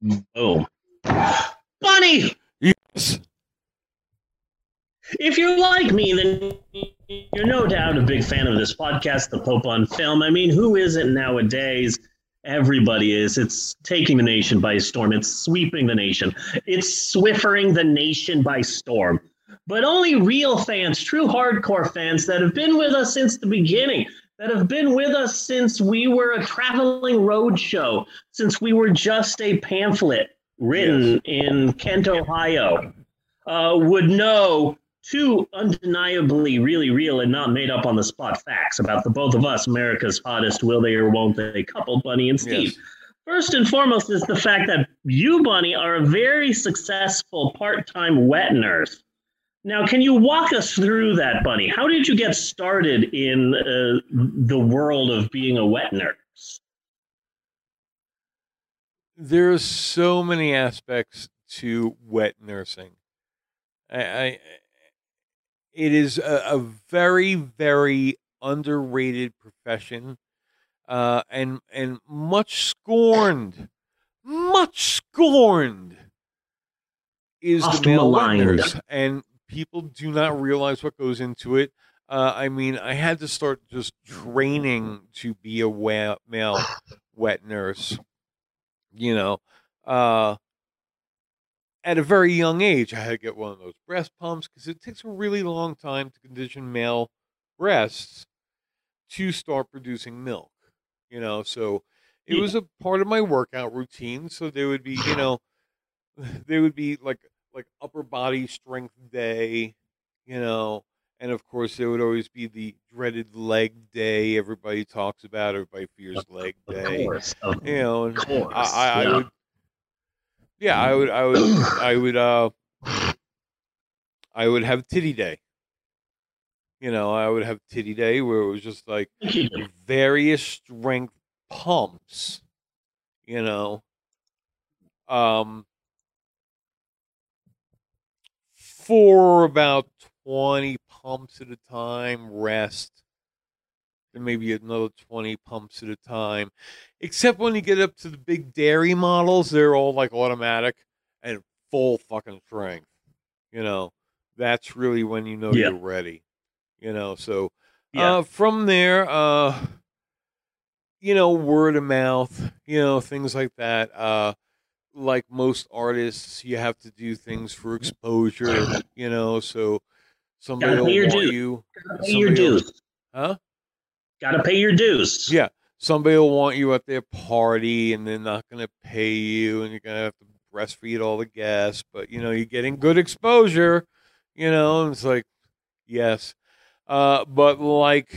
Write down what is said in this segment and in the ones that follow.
Boom. Bunny! Yes. If you're like me, then you're no doubt a big fan of this podcast, The Pope on Film. I mean, who isn't nowadays? Everybody is. It's taking the nation by storm. It's sweeping the nation. It's swiffering the nation by storm. But only real fans, true hardcore fans that have been with us since the beginning, that have been with us since we were a traveling road show, since we were just a pamphlet written in Kent, Ohio, uh, would know two undeniably really real and not made up on the spot facts about the both of us, America's hottest will they or won't they couple, Bunny and Steve. Yes. First and foremost is the fact that you, Bunny, are a very successful part time wet nurse. Now, can you walk us through that, Bunny? How did you get started in uh, the world of being a wet nurse? There are so many aspects to wet nursing. I, I it is a, a very, very underrated profession, uh, and and much scorned, much scorned is Oft the male wet nurse, and people do not realize what goes into it. Uh, I mean, I had to start just training to be a male wet nurse. You know, uh, at a very young age, I had to get one of those breast pumps because it takes a really long time to condition male breasts to start producing milk. You know, so it Yeah. was a part of my workout routine. So there would be, you know, there would be like like upper body strength day, you know, and of course there would always be the dreaded leg day. Everybody talks about. Everybody fears leg Of day. course, of You know, course. I, I, yeah. I would yeah, I would I would I would uh I would have titty day. You know, I would have titty day where it was just like various strength pumps, you know. Um for about 20 pumps at a time, rest. and maybe another 20 pumps at a time. Except when you get up to the big dairy models, they're all like automatic and full fucking strength. You know, that's really when you know Yeah. you're ready. You know, so Yeah. uh, from there, uh, you know, word of mouth, you know, things like that. Uh, like most artists, you have to do things for exposure, you know, so somebody Gotta will pay your want dues. you, Gotta pay your somebody will- dues. huh? Gotta pay your dues. Yeah, somebody will want you at their party, and they're not going to pay you, and you're going to have to breastfeed all the guests. But you know, you're getting good exposure. You know, and it's like, yes, uh, but like,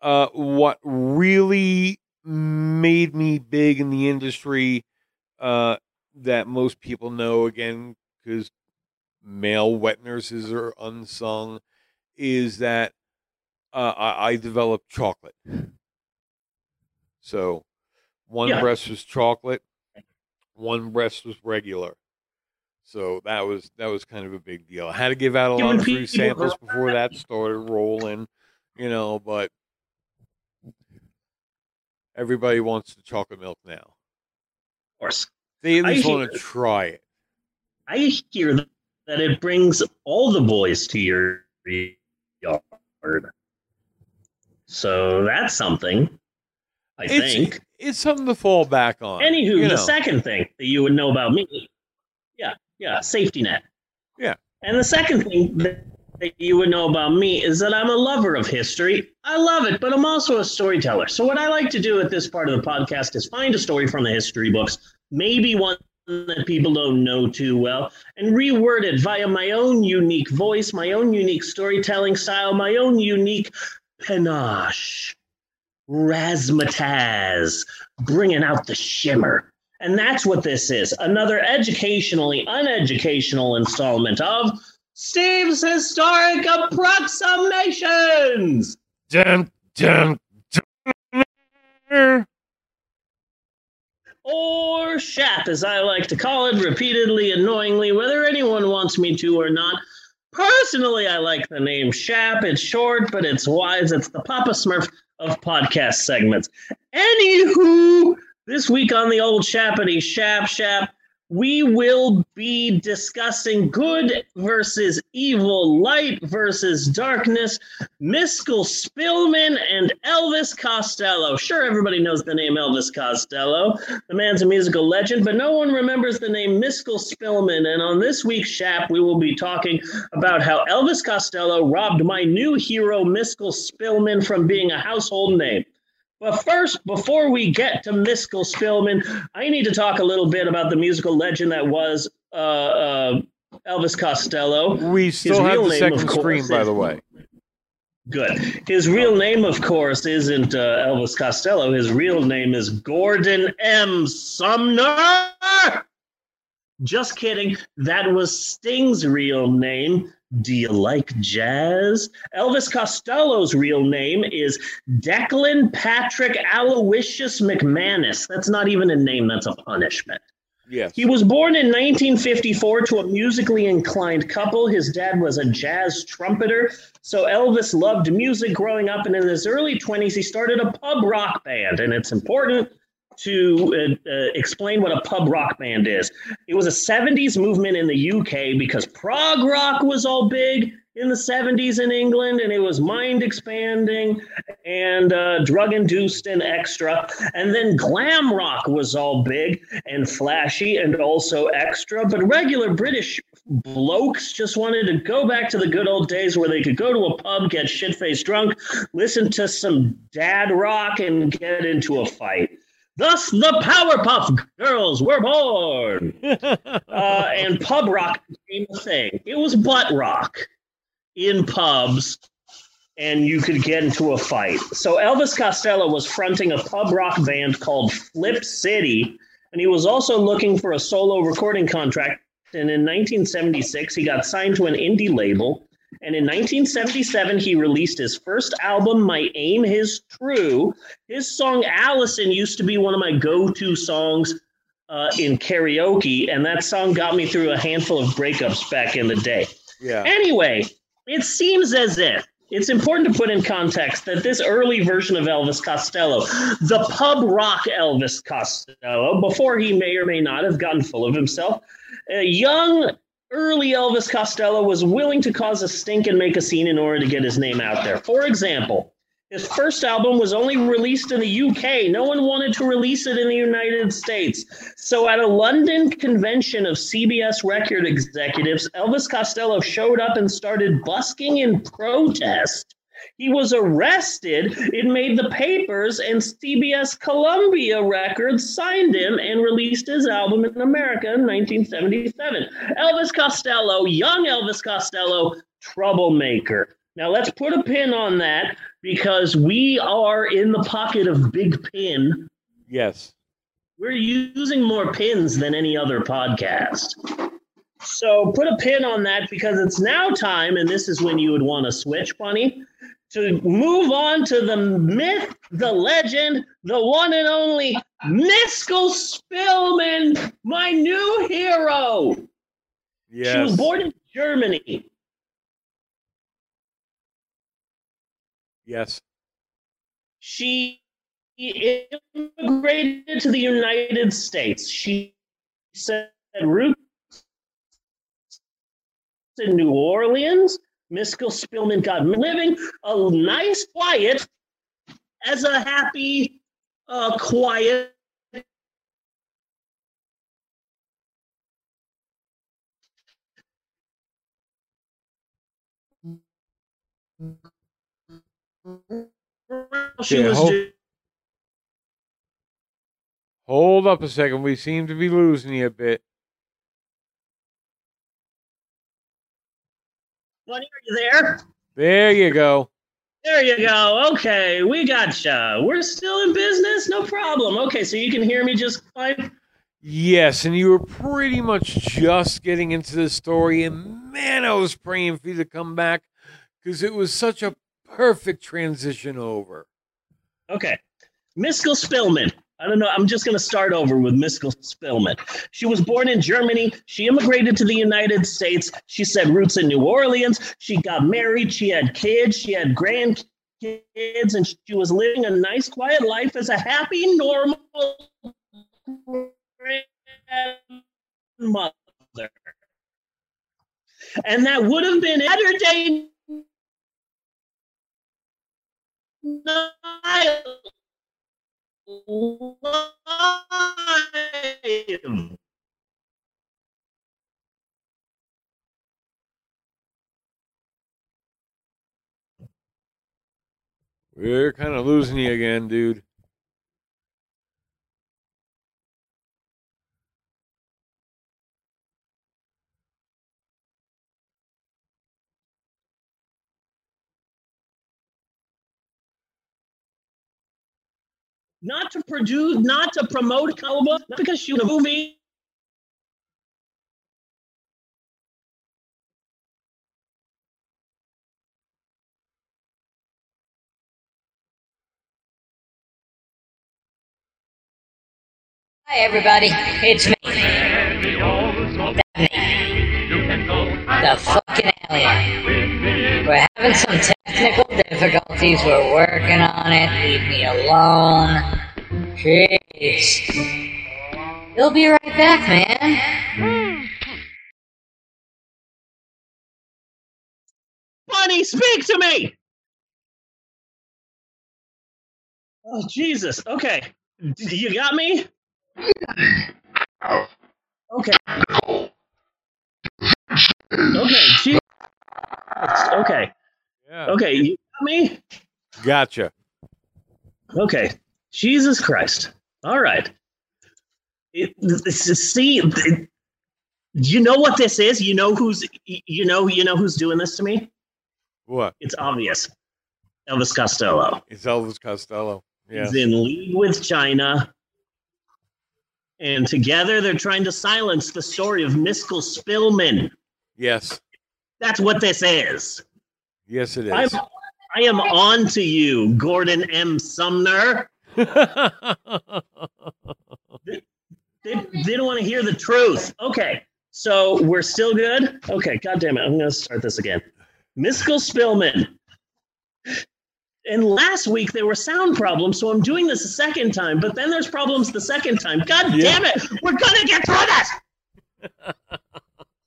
uh, what really made me big in the industry, uh, that most people know again because male wet nurses are unsung, is that uh, I, I developed chocolate. So one Yeah. breast was chocolate, one breast was regular. So that was that was kind of a big deal. I had to give out a lot of free samples before that started rolling, you know, but everybody wants the chocolate milk now. Course. They at least want to try it. I hear that it brings all the boys to your yard. So that's something. I It's think. it's something to fall back on. Anywho, the know. second thing that you would know about me, yeah, yeah, safety net. Yeah. And the second thing that, that you would know about me is that I'm a lover of history. I love it, but I'm also a storyteller. So what I like to do at this part of the podcast is find a story from the history books, maybe one that people don't know too well, and reword it via my own unique voice, my own unique storytelling style, my own unique panache, razzmatazz, bringing out the shimmer. And that's what this is another educationally uneducational installment of Steve's Historic Approximations. Dun, dun, dun. or SHAP, as I like to call it, repeatedly, annoyingly, whether anyone wants me to or not. Personally, I like the name SHAP. It's short, but it's wise. It's the Papa Smurf of podcast segments. Anywho, This week on the old Shappity Shap Shap, we will be discussing good versus evil, light versus darkness, Miskel Spillman and Elvis Costello. Sure, everybody knows the name Elvis Costello. The man's a musical legend, but no one remembers the name Miskel Spillman. And on this week's Shap, we will be talking about how Elvis Costello robbed my new hero, Miskel Spillman, from being a household name. But first, before we get to Miskel Spillman, I need to talk a little bit about the musical legend that was uh, uh, Elvis Costello. We still have the second screen, by the way. Good. His real name, of course, isn't uh, Elvis Costello. His real name is Gordon M. Sumner. Just kidding. That was Sting's real name. Do you like jazz? Elvis Costello's real name is Declan Patrick Aloysius McManus. That's not even a name, that's a punishment. Yes. He was born in 1954 to a musically inclined couple. His dad was a jazz trumpeter. So Elvis loved music growing up, and in his early 20s, he started a pub rock band. And it's important to uh, uh, explain what a pub rock band is. It was a 70s movement in the UK because prog rock was all big in the 70s in England and it was mind expanding and uh, drug induced and extra. And then glam rock was all big and flashy and also extra. But regular British blokes just wanted to go back to the good old days where they could go to a pub, get shit faced drunk, listen to some dad rock, and get into a fight. Thus, the Powerpuff Girls were born. uh, and pub rock became a thing. It was butt rock in pubs, and you could get into a fight. So Elvis Costello was fronting a pub rock band called Flip City, and he was also looking for a solo recording contract. And in 1976, he got signed to an indie label and in 1977, he released his first album, My Aim Is True. His song Allison used to be one of my go to songs uh, in karaoke, and that song got me through a handful of breakups back in the day. Yeah. Anyway, it seems as if it's important to put in context that this early version of Elvis Costello, the pub rock Elvis Costello, before he may or may not have gotten full of himself, a young early Elvis Costello was willing to cause a stink and make a scene in order to get his name out there. For example, his first album was only released in the UK. No one wanted to release it in the United States. So, at a London convention of CBS record executives, Elvis Costello showed up and started busking in protest. He was arrested. It made the papers, and CBS Columbia Records signed him and released his album in America in 1977. Elvis Costello, young Elvis Costello, troublemaker. Now let's put a pin on that because we are in the pocket of Big Pin. Yes. We're using more pins than any other podcast. So put a pin on that because it's now time, and this is when you would want to switch, Bunny to move on to the myth, the legend, the one and only Miskel Spillman, my new hero. Yes. She was born in Germany. Yes. She immigrated to the United States. She said roots in New Orleans Miskel Spillman got living a nice, quiet, as a happy, uh, quiet. She Yeah, was hold- do- Hold up a second. We seem to be losing you a bit. Bunny, are you there? There you go. There you go. Okay, we gotcha. We're still in business, no problem. Okay, so you can hear me just fine. Yes, and you were pretty much just getting into the story, and man, I was praying for you to come back because it was such a perfect transition over. Okay. Miskel Spillman. I don't know. I'm just going to start over with Miskel Spillman. She was born in Germany. She immigrated to the United States. She said roots in New Orleans. She got married. She had kids. She had grandkids. and she was living a nice, quiet life as a happy, normal grandmother. And that would have been Saturday live. We're kind of losing you again, dude. Not to produce, not to promote not because she was a movie. Hi, everybody. It's me. The fucking alien. Difficulties. We're working on it. Leave me alone. Jeez. You'll be right back, man. Bunny, speak to me! Oh, Jesus. Okay. D- You got me? Okay. Okay. gee- Okay. Yeah. Okay. Me? Gotcha. Okay. Jesus Christ. All right. It, see, it- you know what this is? You know who's you know you know who's doing this to me? What? It's obvious. Elvis Costello. It's Elvis Costello. Yeah. He's in league with China. And together they're trying to silence the story of Miskel Spillman. Yes. That's what this is. Yes, it is. I'm, is. I am on to you, Gordon M. Sumner. They, they don't want to hear the truth. Okay, so we're still good? Okay, God damn it. I'm going to start this again. Miskel Spillman. And last week there were sound problems, so I'm doing this a second time, but then there's problems the second time. God Yeah. damn it. We're going to get through this.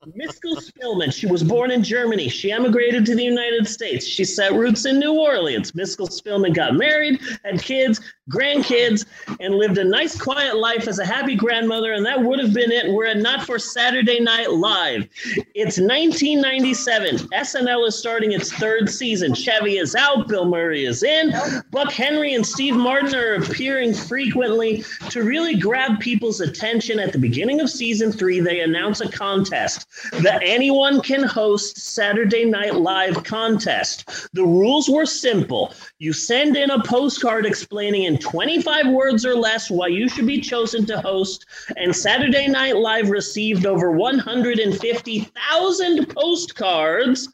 Miskel Spillman. She was born in Germany. She emigrated to the United States. She set roots in New Orleans. Miskel Spillman got married, had kids, grandkids, and lived a nice, quiet life as a happy grandmother. And that would have been it were it not for Saturday Night Live. It's 1997. SNL is starting its third season. Chevy is out. Bill Murray is in. Buck Henry and Steve Martin are appearing frequently to really grab people's attention. At the beginning of season three, they announce a contest the Anyone Can Host Saturday Night Live contest. The rules were simple. You send in a postcard explaining in 25 words or less why you should be chosen to host, and Saturday Night Live received over 150,000 postcards.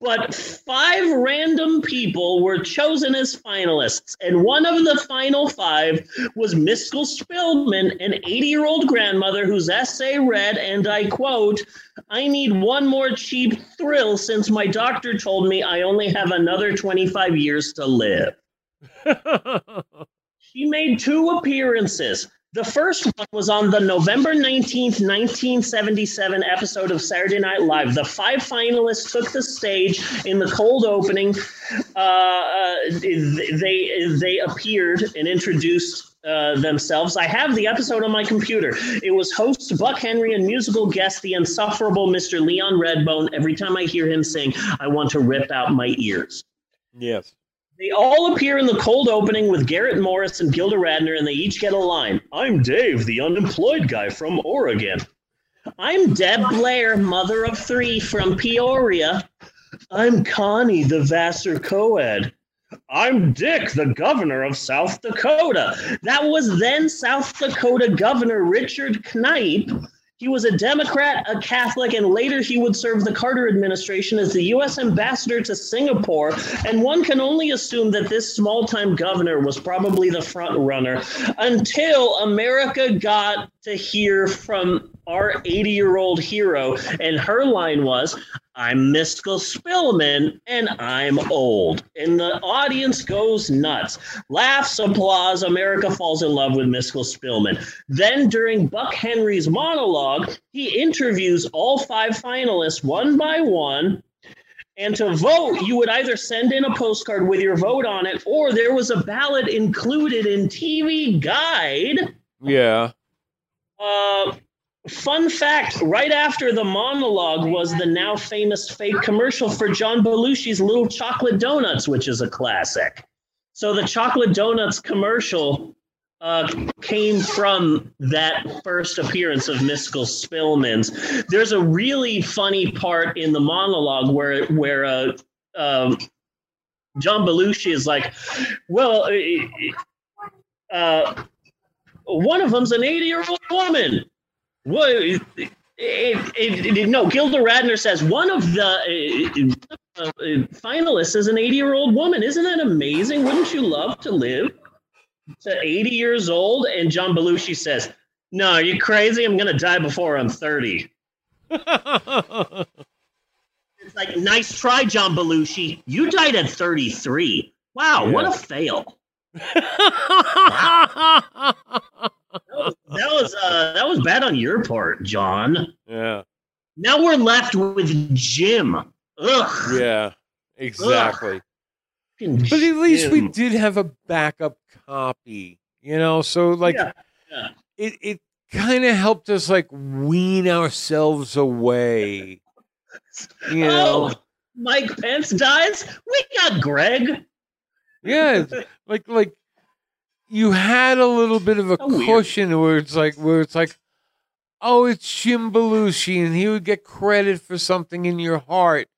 But five random people were chosen as finalists, and one of the final five was Miskel Spillman, an 80 year old grandmother whose essay read, and I quote, I need one more cheap thrill since my doctor told me I only have another 25 years to live. She made two appearances. The first one was on the November 19th, 1977 episode of Saturday Night Live. The five finalists took the stage in the cold opening. Uh, uh, they, they appeared and introduced uh, themselves. I have the episode on my computer. It was host Buck Henry and musical guest, the insufferable Mr. Leon Redbone. Every time I hear him sing, I want to rip out my ears. yes. They all appear in the cold opening with Garrett Morris and Gilda Radner, and they each get a line. I'm Dave, the unemployed guy from Oregon. I'm Deb Blair, mother of three from Peoria. I'm Connie, the Vassar co-ed. I'm Dick, the governor of South Dakota. That was then South Dakota Governor Richard Kneip. He was a Democrat, a Catholic, and later he would serve the Carter administration as the U.S. ambassador to Singapore. And one can only assume that this small time governor was probably the front runner until America got to hear from our 80 year old hero. And her line was, I'm Miskel Spillman and I'm old. And the audience goes nuts. Laughs, applause, America falls in love with Miskel Spillman. Then during Buck Henry's monologue, he interviews all five finalists one by one. And to vote, you would either send in a postcard with your vote on it, or there was a ballot included in TV Guide. Yeah. Uh, Fun fact right after the monologue was the now famous fake commercial for John Belushi's Little Chocolate Donuts, which is a classic. So the Chocolate Donuts commercial uh, came from that first appearance of Miskel Spillman's. There's a really funny part in the monologue where where uh, um, John Belushi is like, "Well, uh, uh one of them's an 80 year old woman." What? It, it, it, no, Gilda Radner says one of the uh, uh, finalists is an 80 year old woman. Isn't that amazing? Wouldn't you love to live to 80 years old? And John Belushi says, No, are you crazy? I'm going to die before I'm 30. it's like, nice try, John Belushi. You died at 33. Wow, yeah. what a fail. wow that was uh, that was bad on your part, John. Yeah. Now we're left with Jim. Ugh. Yeah. Exactly. Ugh. But at least Jim. we did have a backup copy, you know. So like, yeah. Yeah. it it kind of helped us like wean ourselves away. You know, oh, Mike Pence dies. We got Greg. Yeah, like like you had a little bit of a so cushion weird. where it's like where it's like, oh, it's Jim Belushi, and he would get credit for something in your heart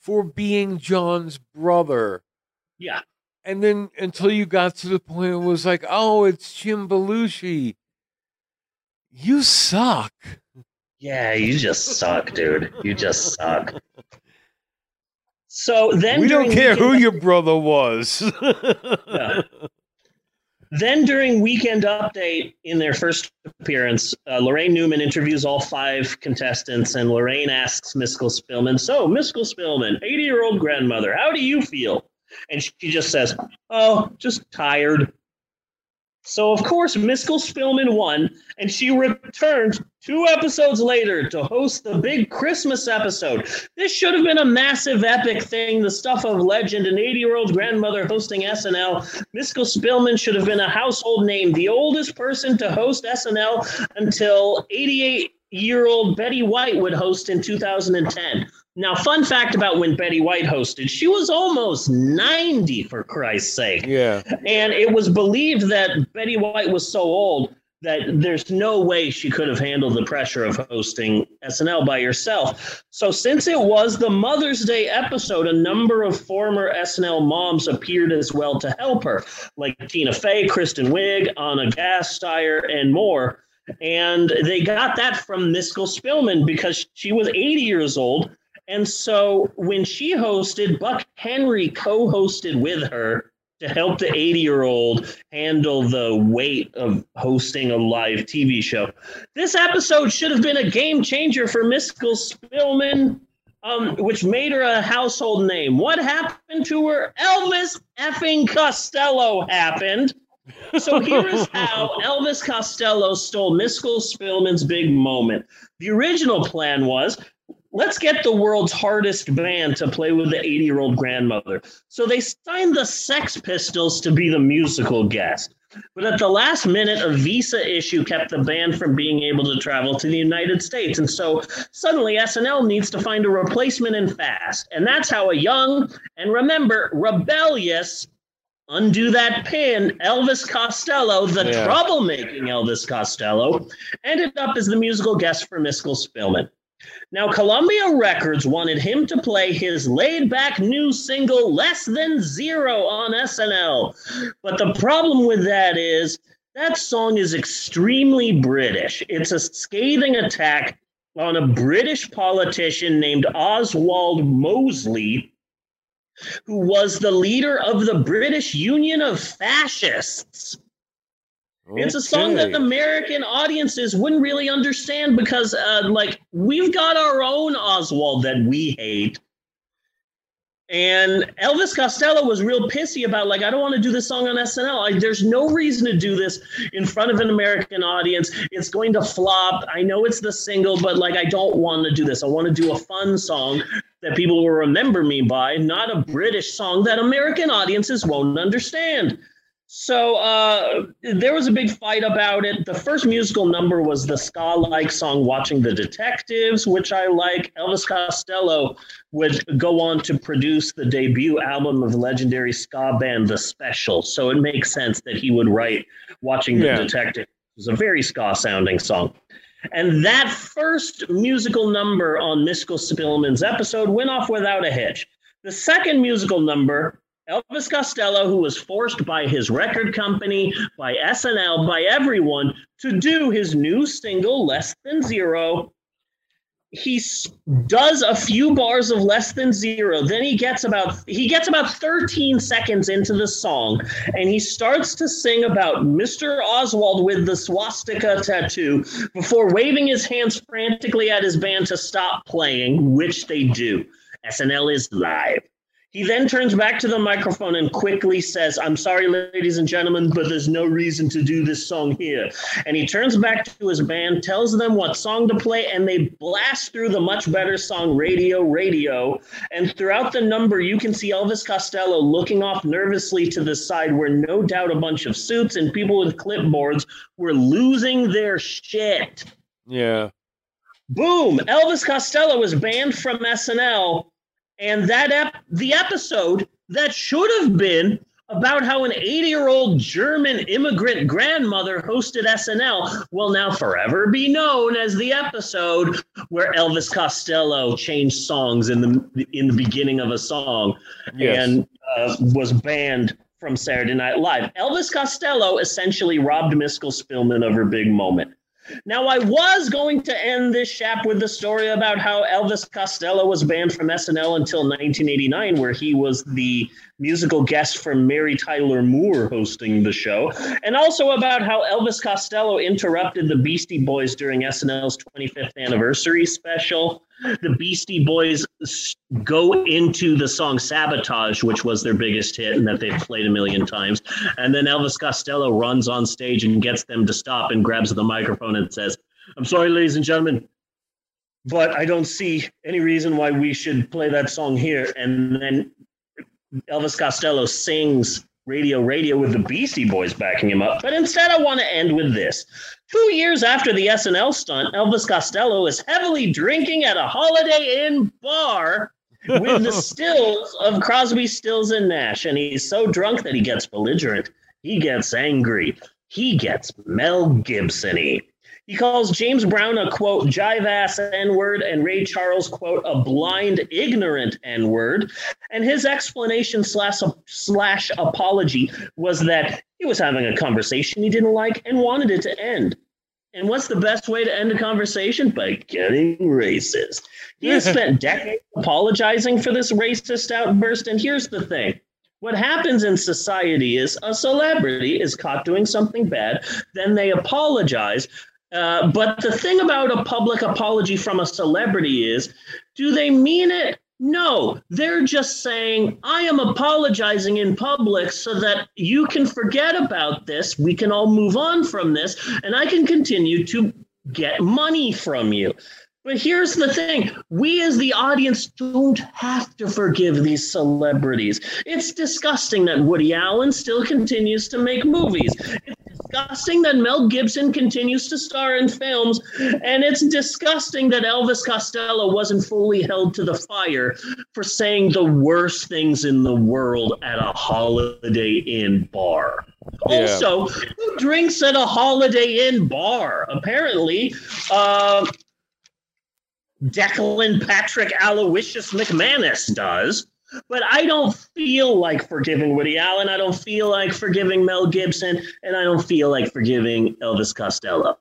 for being John's brother. Yeah. And then until you got to the point it was like, oh, it's Jim Belushi. You suck. Yeah, you just suck, dude. You just suck. So then we don't care who your brother was. yeah. Then during Weekend Update, in their first appearance, uh, Laraine Newman interviews all five contestants, and Laraine asks Miskel Spillman, "So, Miskel Spillman, 80-year-old grandmother, how do you feel?" And she just says, "Oh, just tired." So, of course, Miskel Spillman won, and she returned two episodes later to host the big Christmas episode. This should have been a massive, epic thing, the stuff of legend. An 80 year old grandmother hosting SNL. Miskel Spillman should have been a household name, the oldest person to host SNL until 88 year old Betty White would host in 2010. Now, fun fact about when Betty White hosted, she was almost 90 for Christ's sake. Yeah. And it was believed that Betty White was so old that there's no way she could have handled the pressure of hosting SNL by herself. So, since it was the Mother's Day episode, a number of former SNL moms appeared as well to help her, like Tina Fey, Kristen Wiig, Ana Gasteyer, and more. And they got that from Miskel Spillman because she was 80 years old and so when she hosted, Buck Henry co hosted with her to help the 80 year old handle the weight of hosting a live TV show. This episode should have been a game changer for Miskel Spillman, um, which made her a household name. What happened to her? Elvis effing Costello happened. So here is how Elvis Costello stole Miskel Spillman's big moment. The original plan was let's get the world's hardest band to play with the 80 year old grandmother. So they signed the Sex Pistols to be the musical guest. But at the last minute, a visa issue kept the band from being able to travel to the United States. And so suddenly SNL needs to find a replacement and fast. And that's how a young and remember, rebellious undo that pin, Elvis Costello, the yeah. troublemaking Elvis Costello, ended up as the musical guest for Miskel Spillman. Now, Columbia Records wanted him to play his laid back new single, Less Than Zero, on SNL. But the problem with that is that song is extremely British. It's a scathing attack on a British politician named Oswald Mosley, who was the leader of the British Union of Fascists. It's a song that American audiences wouldn't really understand because, uh, like, we've got our own Oswald that we hate. And Elvis Costello was real pissy about, like, I don't want to do this song on SNL. Like, there's no reason to do this in front of an American audience. It's going to flop. I know it's the single, but, like, I don't want to do this. I want to do a fun song that people will remember me by, not a British song that American audiences won't understand. So uh, there was a big fight about it. The first musical number was the ska like song Watching the Detectives, which I like. Elvis Costello would go on to produce the debut album of the legendary ska band The Special. So it makes sense that he would write Watching the yeah. Detectives. It was a very ska sounding song. And that first musical number on Miskel Spillman's episode went off without a hitch. The second musical number Elvis Costello, who was forced by his record company, by SNL, by everyone to do his new single, Less Than Zero. He does a few bars of less than zero. Then he gets about he gets about 13 seconds into the song, and he starts to sing about Mr. Oswald with the swastika tattoo before waving his hands frantically at his band to stop playing, which they do. SNL is live. He then turns back to the microphone and quickly says, I'm sorry, ladies and gentlemen, but there's no reason to do this song here. And he turns back to his band, tells them what song to play, and they blast through the much better song Radio, Radio. And throughout the number, you can see Elvis Costello looking off nervously to the side, where no doubt a bunch of suits and people with clipboards were losing their shit. Yeah. Boom! Elvis Costello was banned from SNL and that ep- the episode that should have been about how an 80 year old German immigrant grandmother hosted SNL will now forever be known as the episode where Elvis Costello changed songs in the in the beginning of a song yes. and uh, was banned from Saturday Night Live. Elvis Costello essentially robbed Miskel Spillman of her big moment. Now, I was going to end this Shap with the story about how Elvis Costello was banned from SNL until 1989, where he was the musical guest from Mary Tyler Moore hosting the show, and also about how Elvis Costello interrupted the Beastie Boys during SNL's 25th anniversary special. The Beastie Boys go into the song Sabotage, which was their biggest hit and that they've played a million times. And then Elvis Costello runs on stage and gets them to stop and grabs the microphone and says, I'm sorry, ladies and gentlemen, but I don't see any reason why we should play that song here. And then Elvis Costello sings Radio Radio with the Beastie Boys backing him up. But instead, I want to end with this. Two years after the SNL stunt, Elvis Costello is heavily drinking at a Holiday Inn bar with the stills of Crosby, Stills, and Nash. And he's so drunk that he gets belligerent. He gets angry. He gets Mel Gibson y. He calls James Brown a quote, jive ass N word, and Ray Charles, quote, a blind, ignorant N word. And his explanation slash, slash apology was that he was having a conversation he didn't like and wanted it to end. And what's the best way to end a conversation? By getting racist. He has spent decades apologizing for this racist outburst. And here's the thing what happens in society is a celebrity is caught doing something bad, then they apologize, uh, but the thing about a public apology from a celebrity is do they mean it? No, they're just saying, I am apologizing in public so that you can forget about this. We can all move on from this, and I can continue to get money from you. But here's the thing we as the audience don't have to forgive these celebrities. It's disgusting that Woody Allen still continues to make movies. It's disgusting that Mel Gibson continues to star in films. And it's disgusting that Elvis Costello wasn't fully held to the fire for saying the worst things in the world at a Holiday Inn bar. Yeah. Also, who drinks at a Holiday Inn bar? Apparently, uh, Declan Patrick Aloysius McManus does. But I don't feel like forgiving Woody Allen. I don't feel like forgiving Mel Gibson. And I don't feel like forgiving Elvis Costello.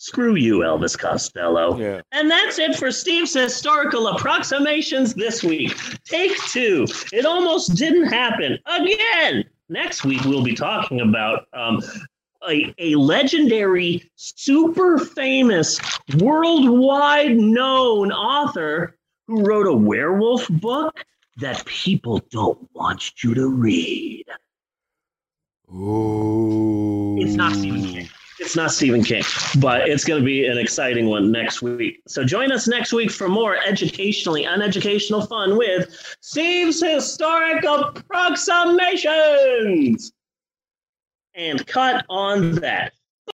Screw you, Elvis Costello. Yeah. And that's it for Steve's historical approximations this week. Take two. It almost didn't happen again. Next week, we'll be talking about um, a, a legendary, super famous, worldwide known author who wrote a werewolf book that people don't want you to read. Ooh. It's not Stephen King. It's not Stephen King, but it's going to be an exciting one next week. So join us next week for more educationally uneducational fun with Steve's historic Approximations. And cut on that.